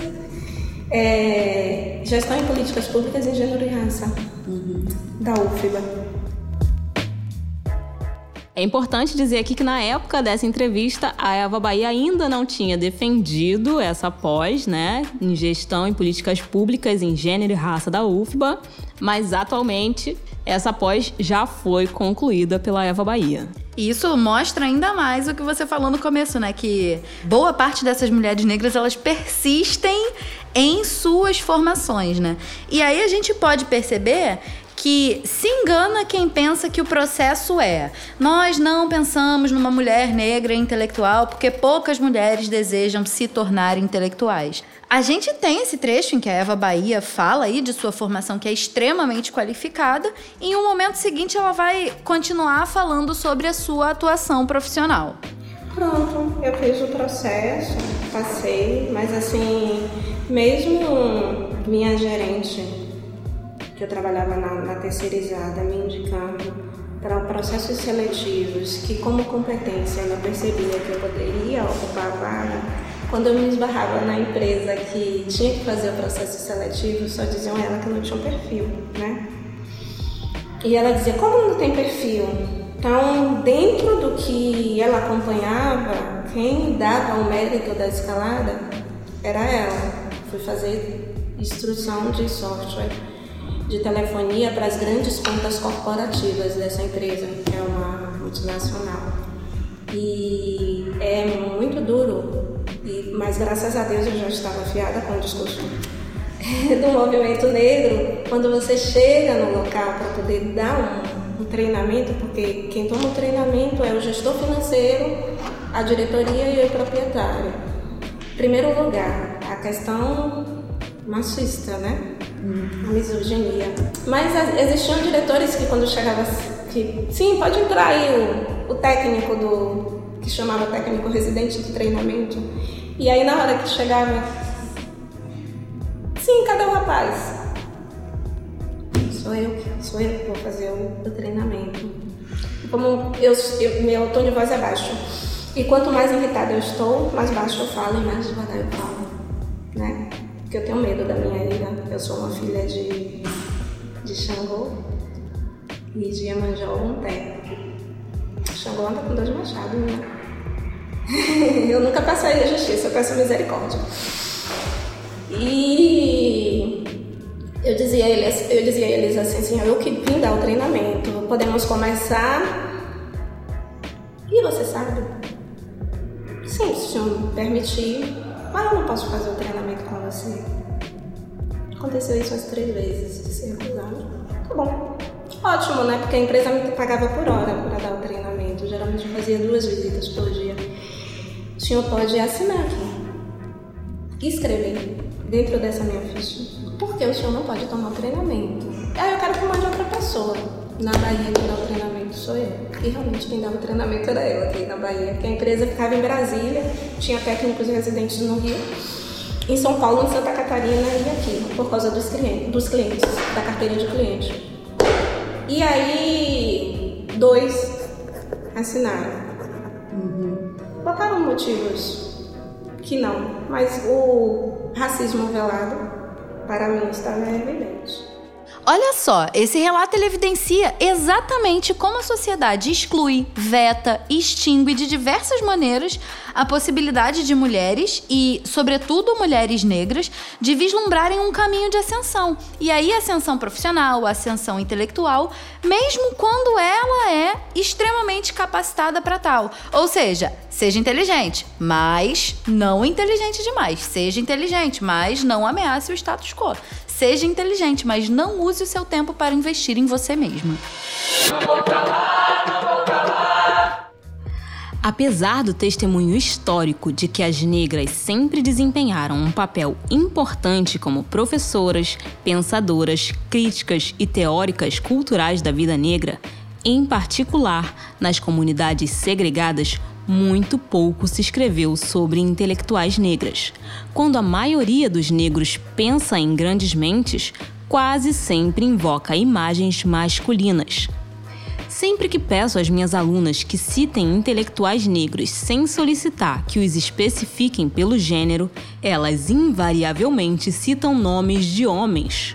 é, gestão em políticas públicas em gênero e raça, da UFBA. É importante dizer aqui que na época dessa entrevista, a Eva Bahia ainda não tinha defendido essa pós, né, em gestão em políticas públicas em gênero e raça da UFBA, mas atualmente essa pós já foi concluída pela Eva Bahia. E isso mostra ainda mais o que você falou no começo, né? Que boa parte dessas mulheres negras elas persistem em suas formações, né? E aí a gente pode perceber que se engana quem pensa que o processo é nós não pensamos numa mulher negra intelectual porque poucas mulheres desejam se tornar intelectuais. A gente tem esse trecho em que a Eva Bahia fala aí de sua formação que é extremamente qualificada e em um momento seguinte ela vai continuar falando sobre a sua atuação profissional. Pronto, eu fiz o processo, passei, mas assim, mesmo minha gerente que eu trabalhava na, na terceirizada, me indicando para processos seletivos que, como competência, eu percebia que eu poderia ocupar a vaga. Quando eu me esbarrava na empresa que tinha que fazer o processo seletivo, só diziam ela que não tinha um perfil, né? E ela dizia: como não tem perfil? Então, dentro do que ela acompanhava, quem dava o mérito da escalada era ela. Fui fazer instrução de software de telefonia para as grandes contas corporativas dessa empresa, que é uma multinacional. E é muito duro, e, mas graças a Deus eu já estava afiada com o discurso do movimento negro. Quando você chega no local para poder dar um, um treinamento, porque quem toma o treinamento é o gestor financeiro, a diretoria e o proprietário. Primeiro lugar, a questão machista, né? A misoginia. Mas existiam diretores que quando chegava que sim, pode entrar aí o, o técnico do que chamava técnico residente de treinamento. E aí na hora que chegava, sim, cadê o rapaz? Sou eu, sou eu que vou fazer o, o treinamento. Como eu, eu, meu tom de voz é baixo. E quanto mais irritada eu estou, mais baixo eu falo e mais devagar eu falo, né? Porque eu tenho medo da minha ira. Eu sou uma filha de, de Xangô e de Iemanjá Monté. Xangô anda com dois machados, né? eu nunca passei a justiça, eu peço misericórdia. E eu dizia a eles, eu dizia a eles assim, senhor, eu que vim dar o treinamento, podemos começar. E você sabe? Sim, se o senhor permitir, mas eu não posso fazer o treinamento com você. Aconteceu isso umas três vezes de ser recusado. Tá bom. Ótimo, né? Porque a empresa me pagava por hora para dar o treinamento. Geralmente eu fazia duas visitas por dia. O senhor pode assinar aqui escrever dentro dessa minha ficha. Por que o senhor não pode tomar o treinamento? Ah, eu quero que mande outra pessoa. Na Bahia, quem dá o treinamento sou eu. E realmente quem dava o treinamento era eu aqui na Bahia. Porque a empresa ficava em Brasília, tinha técnicos residentes no Rio, em São Paulo, em Santa Catarina e aqui, por causa dos clientes, dos clientes da carteira de cliente. E aí, dois assinaram. Botaram motivos que não, mas o racismo velado, para mim, estava evidente. Olha só, esse relato ele evidencia exatamente como a sociedade exclui, veta, extingue de diversas maneiras a possibilidade de mulheres e, sobretudo, mulheres negras de vislumbrarem um caminho de ascensão. E aí, ascensão profissional, ascensão intelectual, mesmo quando ela é extremamente capacitada para tal. Ou seja, seja inteligente, mas não inteligente demais. Seja inteligente, mas não ameace o status quo. Seja inteligente, mas não use o seu tempo para investir em você mesma. Apesar do testemunho histórico de que as negras sempre desempenharam um papel importante como professoras, pensadoras, críticas e teóricas culturais da vida negra, em particular nas comunidades segregadas, muito pouco se escreveu sobre intelectuais negras. Quando a maioria dos negros pensa em grandes mentes, quase sempre invoca imagens masculinas. Sempre que peço às minhas alunas que citem intelectuais negros sem solicitar que os especifiquem pelo gênero, elas invariavelmente citam nomes de homens.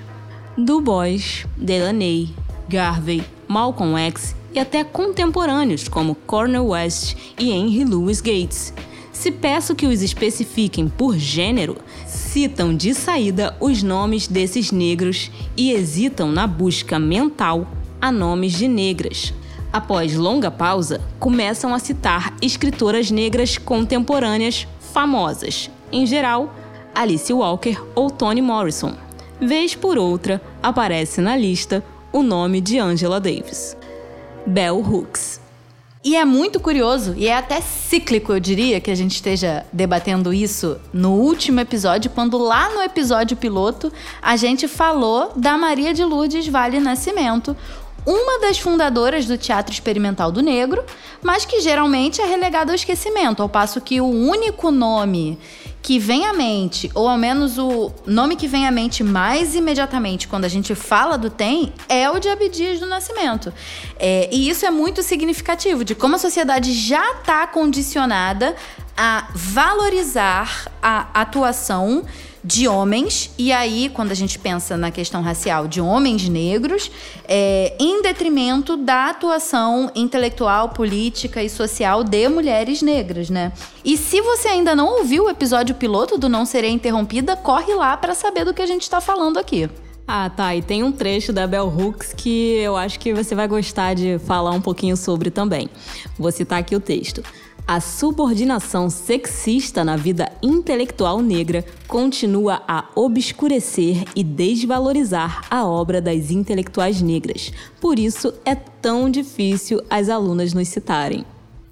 Du Bois, Delaney, Garvey, Malcolm X e até contemporâneos como Cornel West e Henry Louis Gates. Se peço que os especifiquem por gênero, citam de saída os nomes desses negros e hesitam na busca mental a nomes de negras. Após longa pausa, começam a citar escritoras negras contemporâneas famosas, em geral, Alice Walker ou Toni Morrison. Vez por outra, aparece na lista o nome de Angela Davis. Bell Hooks. E é muito curioso e é até cíclico, eu diria, que a gente esteja debatendo isso no último episódio, quando lá no episódio piloto a gente falou da Maria de Lourdes Vale Nascimento, uma das fundadoras do Teatro Experimental do Negro, mas que geralmente é relegada ao esquecimento, ao passo que o único nome que vem à mente, ou ao menos o nome que vem à mente mais imediatamente quando a gente fala do TEM, é o de Abdias do Nascimento. É, e isso é muito significativo de como a sociedade já está condicionada a valorizar a atuação de homens, e aí, quando a gente pensa na questão racial, de homens negros, é, em detrimento da atuação intelectual, política e social de mulheres negras, né? E se você ainda não ouviu o episódio piloto do Não Serei Interrompida, corre lá para saber do que a gente está falando aqui. Ah, tá. E tem um trecho da Bell Hooks que eu acho que você vai gostar de falar um pouquinho sobre também. Vou citar aqui o texto. A subordinação sexista na vida intelectual negra continua a obscurecer e desvalorizar a obra das intelectuais negras. Por isso é tão difícil as alunas nos citarem.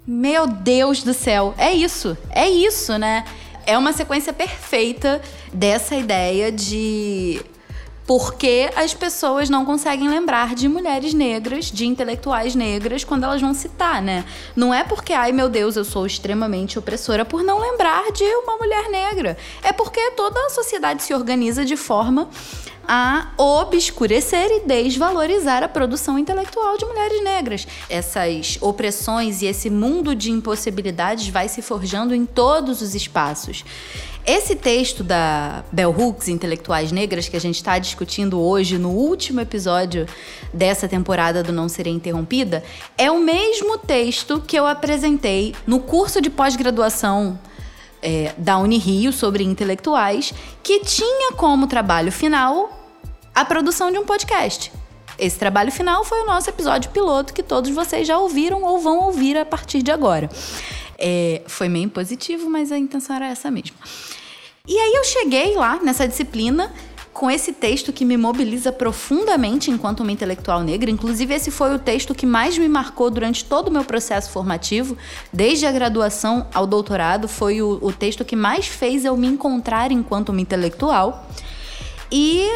Meu Deus do céu, é isso, é isso, né? É uma sequência perfeita dessa ideia de porque as pessoas não conseguem lembrar de mulheres negras, de intelectuais negras, quando elas vão citar, né? Não é porque, ai meu Deus, eu sou extremamente opressora por não lembrar de uma mulher negra. É porque toda a sociedade se organiza de forma a obscurecer e desvalorizar a produção intelectual de mulheres negras. Essas opressões e esse mundo de impossibilidades vai se forjando em todos os espaços. Esse texto da Bell Hooks, Intelectuais Negras, que a gente está discutindo hoje no último episódio dessa temporada do Não Serei Interrompida, é o mesmo texto que eu apresentei no curso de pós-graduação é, da Unirio sobre intelectuais, que tinha como trabalho final a produção de um podcast. Esse trabalho final foi o nosso episódio piloto que todos vocês já ouviram ou vão ouvir a partir de agora. É, foi meio positivo, mas a intenção era essa mesmo. E aí eu cheguei lá nessa disciplina com esse texto que me mobiliza profundamente enquanto uma intelectual negra. Inclusive, esse foi o texto que mais me marcou durante todo o meu processo formativo, desde a graduação ao doutorado. Foi o, o texto que mais fez eu me encontrar enquanto uma intelectual. E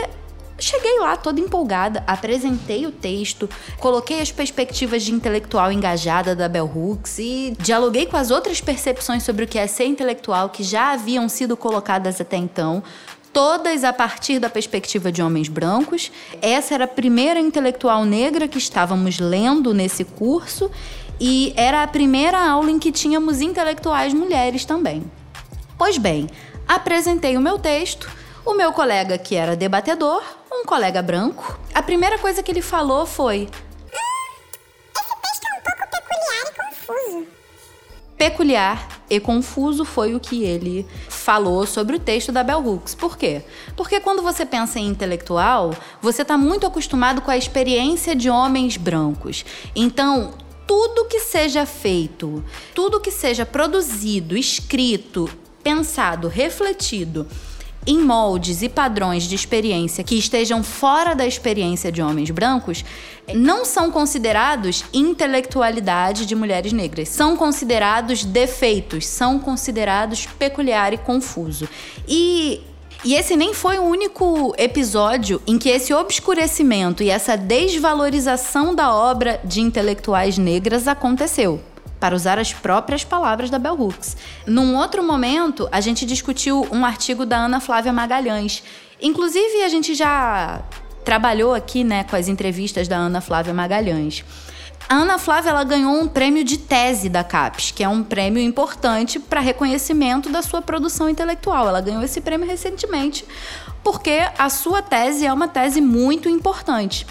Cheguei lá toda empolgada, apresentei o texto, coloquei as perspectivas de intelectual engajada da Bell Hooks e dialoguei com as outras percepções sobre o que é ser intelectual que já haviam sido colocadas até então, todas a partir da perspectiva de homens brancos. Essa era a primeira intelectual negra que estávamos lendo nesse curso e era a primeira aula em que tínhamos intelectuais mulheres também. Pois bem, apresentei o meu texto, o meu colega que era debatedor, um colega branco, a primeira coisa que ele falou foi: Esse texto é um pouco peculiar e confuso. peculiar e confuso foi o que ele falou sobre o texto da Bell Hooks. Por quê? Porque quando você pensa em intelectual, você está muito acostumado com a experiência de homens brancos. Então, tudo que seja feito, tudo que seja produzido, escrito, pensado, refletido em moldes e padrões de experiência que estejam fora da experiência de homens brancos, não são considerados intelectualidade de mulheres negras. São considerados defeitos, são considerados peculiar e confuso. E e esse nem foi o único episódio em que esse obscurecimento e essa desvalorização da obra de intelectuais negras aconteceu para usar as próprias palavras da Bell Hooks. Num outro momento, a gente discutiu um artigo da Ana Flávia Magalhães. Inclusive, a gente já trabalhou aqui, né, com as entrevistas da Ana Flávia Magalhães. A Ana Flávia ela ganhou um prêmio de tese da CAPES, que é um prêmio importante para reconhecimento da sua produção intelectual. Ela ganhou esse prêmio recentemente porque a sua tese é uma tese muito importante.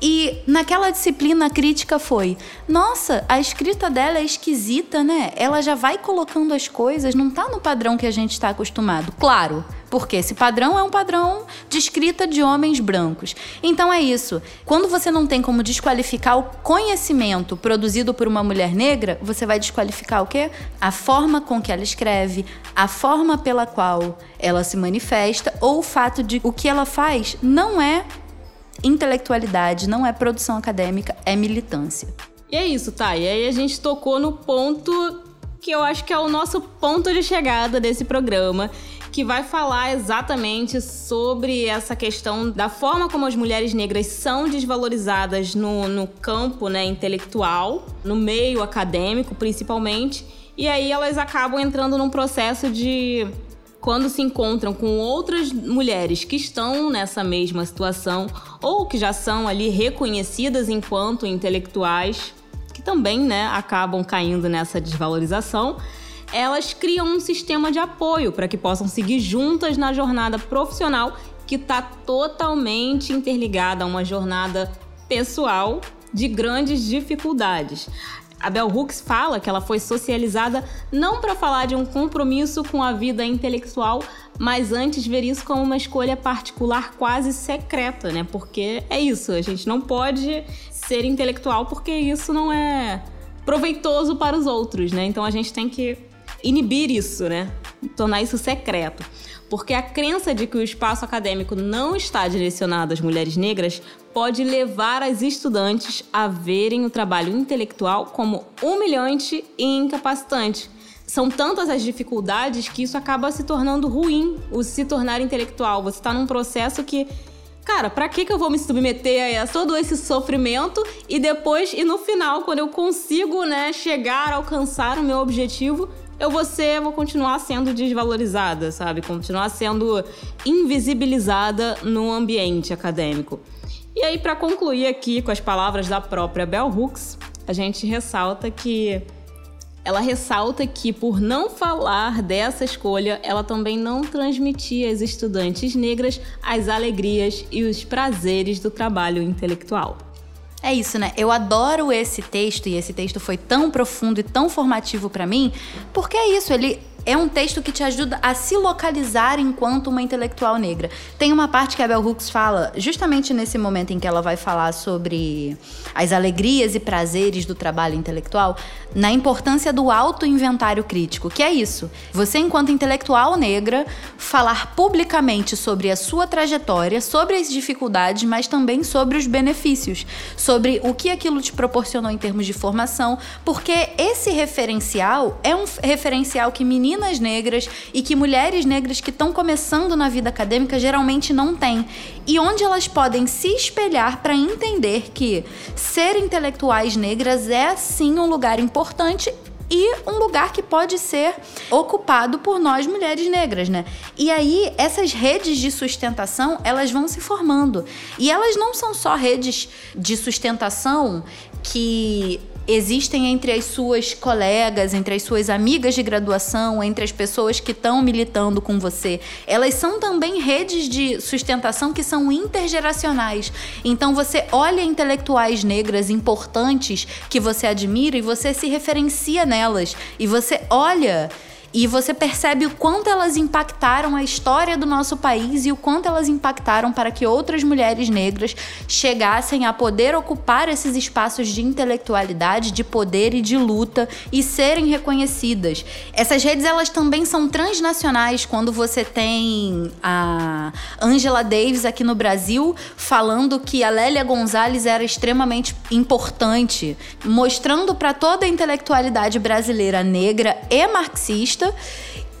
E naquela disciplina a crítica foi: nossa, a escrita dela é esquisita, né? Ela já vai colocando as coisas, não tá no padrão que a gente está acostumado. Claro, porque esse padrão é um padrão de escrita de homens brancos. Então é isso. Quando você não tem como desqualificar o conhecimento produzido por uma mulher negra, você vai desqualificar o quê? A forma com que ela escreve, a forma pela qual ela se manifesta ou o fato de o que ela faz não é intelectualidade, não é produção acadêmica, é militância. E é isso, tá? E aí a gente tocou no ponto que eu acho que é o nosso ponto de chegada desse programa, que vai falar exatamente sobre essa questão da forma como as mulheres negras são desvalorizadas no, no campo né, intelectual, no meio acadêmico principalmente, e aí elas acabam entrando num processo de quando se encontram com outras mulheres que estão nessa mesma situação ou que já são ali reconhecidas enquanto intelectuais, que também, né, acabam caindo nessa desvalorização, elas criam um sistema de apoio para que possam seguir juntas na jornada profissional que está totalmente interligada a uma jornada pessoal de grandes dificuldades. A Bell Hooks fala que ela foi socializada não para falar de um compromisso com a vida intelectual, mas antes ver isso como uma escolha particular quase secreta, né? Porque é isso, a gente não pode ser intelectual porque isso não é proveitoso para os outros, né? Então a gente tem que inibir isso, né? Tornar isso secreto. Porque a crença de que o espaço acadêmico não está direcionado às mulheres negras pode levar as estudantes a verem o trabalho intelectual como humilhante e incapacitante. São tantas as dificuldades que isso acaba se tornando ruim, o se tornar intelectual. Você está num processo que cara, pra que, que eu vou me submeter a todo esse sofrimento e depois, e no final, quando eu consigo, né, chegar, alcançar o meu objetivo, eu vou ser, vou continuar sendo desvalorizada, sabe? Continuar sendo invisibilizada no ambiente acadêmico. E aí, para concluir aqui com as palavras da própria Bell Hooks, a gente ressalta que ela ressalta que, por não falar dessa escolha, ela também não transmitia às estudantes negras as alegrias e os prazeres do trabalho intelectual. É isso, né? Eu adoro esse texto e esse texto foi tão profundo e tão formativo para mim, porque é isso, ele é um texto que te ajuda a se localizar enquanto uma intelectual negra. Tem uma parte que a Bell Hooks fala, justamente nesse momento em que ela vai falar sobre as alegrias e prazeres do trabalho intelectual, na importância do auto-inventário crítico, que é isso. Você, enquanto intelectual negra, falar publicamente sobre a sua trajetória, sobre as dificuldades, mas também sobre os benefícios, sobre o que aquilo te proporcionou em termos de formação, porque esse referencial é um referencial que meninas meninas negras e que mulheres negras que estão começando na vida acadêmica geralmente não têm. E onde elas podem se espelhar para entender que ser intelectuais negras é sim um lugar importante e um lugar que pode ser ocupado por nós mulheres negras, né? E aí essas redes de sustentação, elas vão se formando. E elas não são só redes de sustentação que existem entre as suas colegas, entre as suas amigas de graduação, entre as pessoas que estão militando com você. Elas são também redes de sustentação que são intergeracionais. Então você olha intelectuais negras importantes que você admira e você se referencia nelas. E você olha e você percebe o quanto elas impactaram a história do nosso país e o quanto elas impactaram para que outras mulheres negras chegassem a poder ocupar esses espaços de intelectualidade, de poder e de luta e serem reconhecidas. Essas redes elas também são transnacionais quando você tem a Angela Davis aqui no Brasil falando que a Lélia Gonzalez era extremamente importante, mostrando para toda a intelectualidade brasileira negra e marxista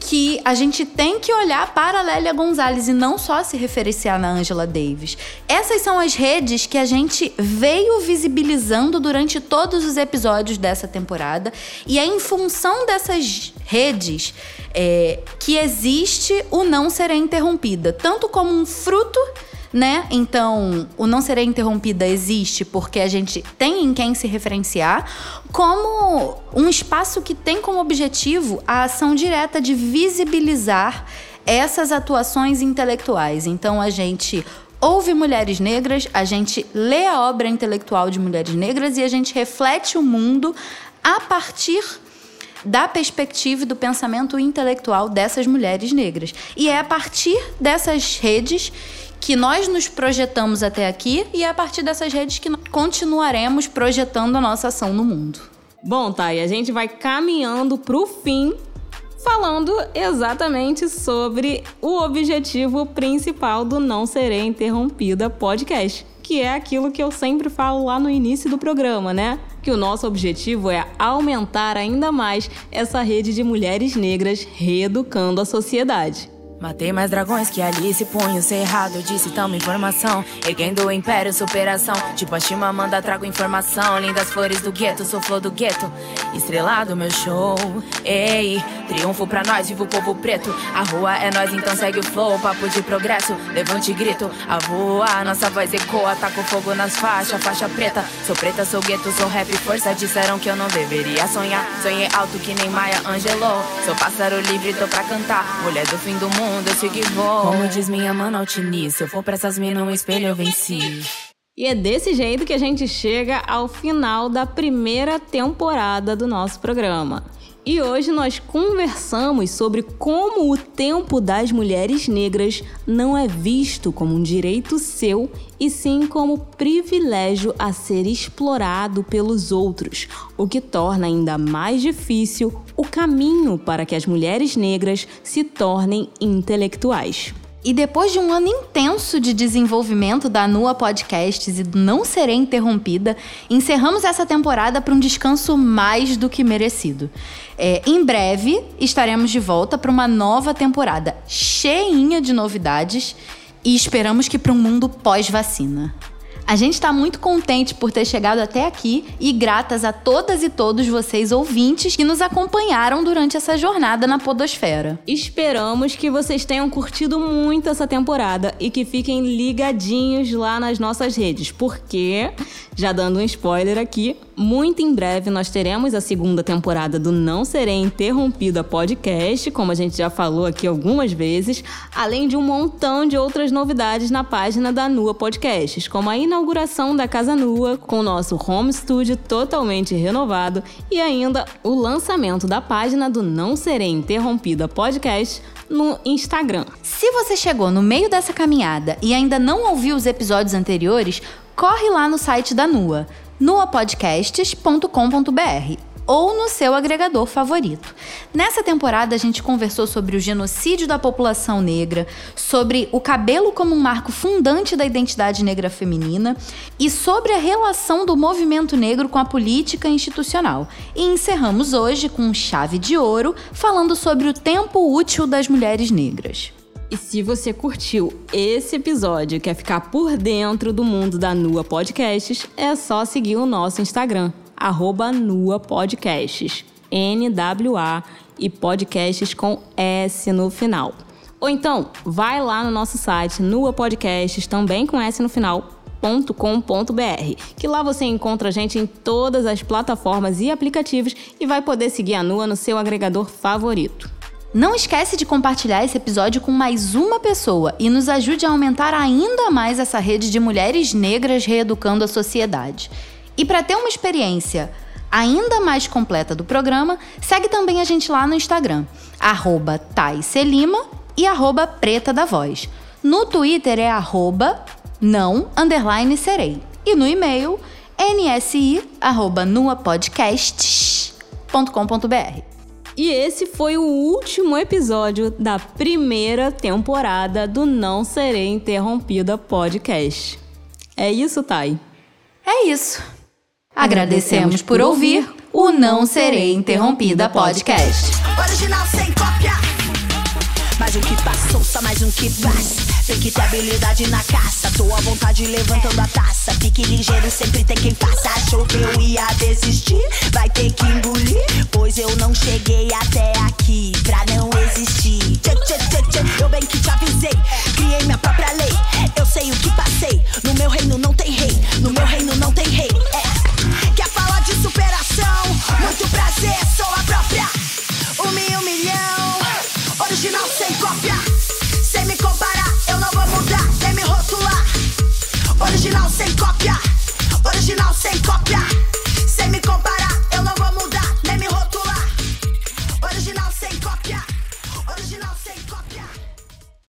que a gente tem que olhar para a Lélia Gonzalez e não só se referenciar na Angela Davis. Essas são as redes que a gente veio visibilizando durante todos os episódios dessa temporada e é em função dessas redes é, que existe o Não Será Interrompida, tanto como um fruto né? Então, o não será interrompida existe porque a gente tem em quem se referenciar, como um espaço que tem como objetivo a ação direta de visibilizar essas atuações intelectuais. Então, a gente ouve mulheres negras, a gente lê a obra intelectual de mulheres negras e a gente reflete o mundo a partir da perspectiva e do pensamento intelectual dessas mulheres negras. E é a partir dessas redes que nós nos projetamos até aqui e é a partir dessas redes que continuaremos projetando a nossa ação no mundo. Bom, Thay, a gente vai caminhando para o fim falando exatamente sobre o objetivo principal do Não Serei Interrompida podcast, que é aquilo que eu sempre falo lá no início do programa, né? Que o nosso objetivo é aumentar ainda mais essa rede de mulheres negras reeducando a sociedade. Matei mais dragões que Alice, punho cerrado, disse tamo informação. Erguendo o império, superação. Tipo a Chimamanda, trago informação. Lindas flores do gueto, sou flor do gueto. Estrelado meu show, ei. Triunfo pra nós, vivo o povo preto. A rua é nós, então segue o flow. Papo de progresso, levante grito. A voa, nossa voz ecoa. Taco fogo nas faixas, faixa preta. Sou preta, sou gueto, sou rap, força. Disseram que eu não deveria sonhar. Sonhei alto que nem Maia Angelou. Sou pássaro livre, tô pra cantar. Mulher do fim do mundo mundo, eu sigo e. Como diz minha mano Altini, se eu for pra essas minas, um espelho eu venci. E é desse jeito que a gente chega ao final da primeira temporada do nosso programa. E hoje nós conversamos sobre como o tempo das mulheres negras não é visto como um direito seu, e sim como privilégio a ser explorado pelos outros, o que torna ainda mais difícil o caminho para que as mulheres negras se tornem intelectuais. E depois de um ano intenso de desenvolvimento da Nua Podcasts e do Não Serei Interrompida, encerramos essa temporada para um descanso mais do que merecido. É, em breve estaremos de volta para uma nova temporada cheinha de novidades e esperamos que para um mundo pós-vacina. A gente está muito contente por ter chegado até aqui e gratas a todas e todos vocês ouvintes que nos acompanharam durante essa jornada na Podosfera. Esperamos que vocês tenham curtido muito essa temporada e que fiquem ligadinhos lá nas nossas redes, porque, já dando um spoiler aqui, muito em breve nós teremos a segunda temporada do Não Serei Interrompida podcast, como a gente já falou aqui algumas vezes, além de um montão de outras novidades na página da Nua Podcasts, como a inauguração da Casa Nua, com o nosso home studio totalmente renovado e ainda o lançamento da página do Não Serei Interrompida podcast no Instagram. Se você chegou no meio dessa caminhada e ainda não ouviu os episódios anteriores, corre lá no site da Nua nuapodcasts.com.br ou no seu agregador favorito. Nessa temporada, a gente conversou sobre o genocídio da população negra, sobre o cabelo como um marco fundante da identidade negra feminina e sobre a relação do movimento negro com a política institucional. E encerramos hoje com chave de ouro, falando sobre o tempo útil das mulheres negras. E se você curtiu esse episódio e quer ficar por dentro do mundo da Nua Podcasts, é só seguir o nosso Instagram, arroba Nua Podcasts, N-W-A e podcasts com S no final. Ou então, vai lá no nosso site, Nua Podcasts, também com S no final, .com.br, que lá você encontra a gente em todas as plataformas e aplicativos e vai poder seguir a Nua no seu agregador favorito. Não esquece de compartilhar esse episódio com mais uma pessoa e nos ajude a aumentar ainda mais essa rede de mulheres negras reeducando a sociedade. E para ter uma experiência ainda mais completa do programa, segue também a gente lá no Instagram, arroba e arroba Preta da Voz. No Twitter é arroba não underline serei. E no e-mail nsi arroba nuapodcasts.com.br. E esse foi o último episódio da primeira temporada do Não Serei Interrompida podcast. É isso, Thay? É isso. Agradecemos por ouvir o Não Serei Interrompida podcast. Original sem cópia. Mais um que passou, só mais um que passa. Tem que ter habilidade na caça. Tô à vontade levantando a taça. Fique ligeiro, sempre tem quem faça. Achou que eu ia desistir? Vai ter que engolir. Pois eu não cheguei até aqui pra não existir. Tchê, tchê, tchê, tchê. Eu bem que te avisei. Criei minha própria lei. Eu sei o que passei. No meu reino não tem rei. No meu reino não tem rei. É. Quer falar de superação? Muito prazer, sou a própria. Um mil, milhão. Original Original sem cópia, original sem cópia. Sem me comparar.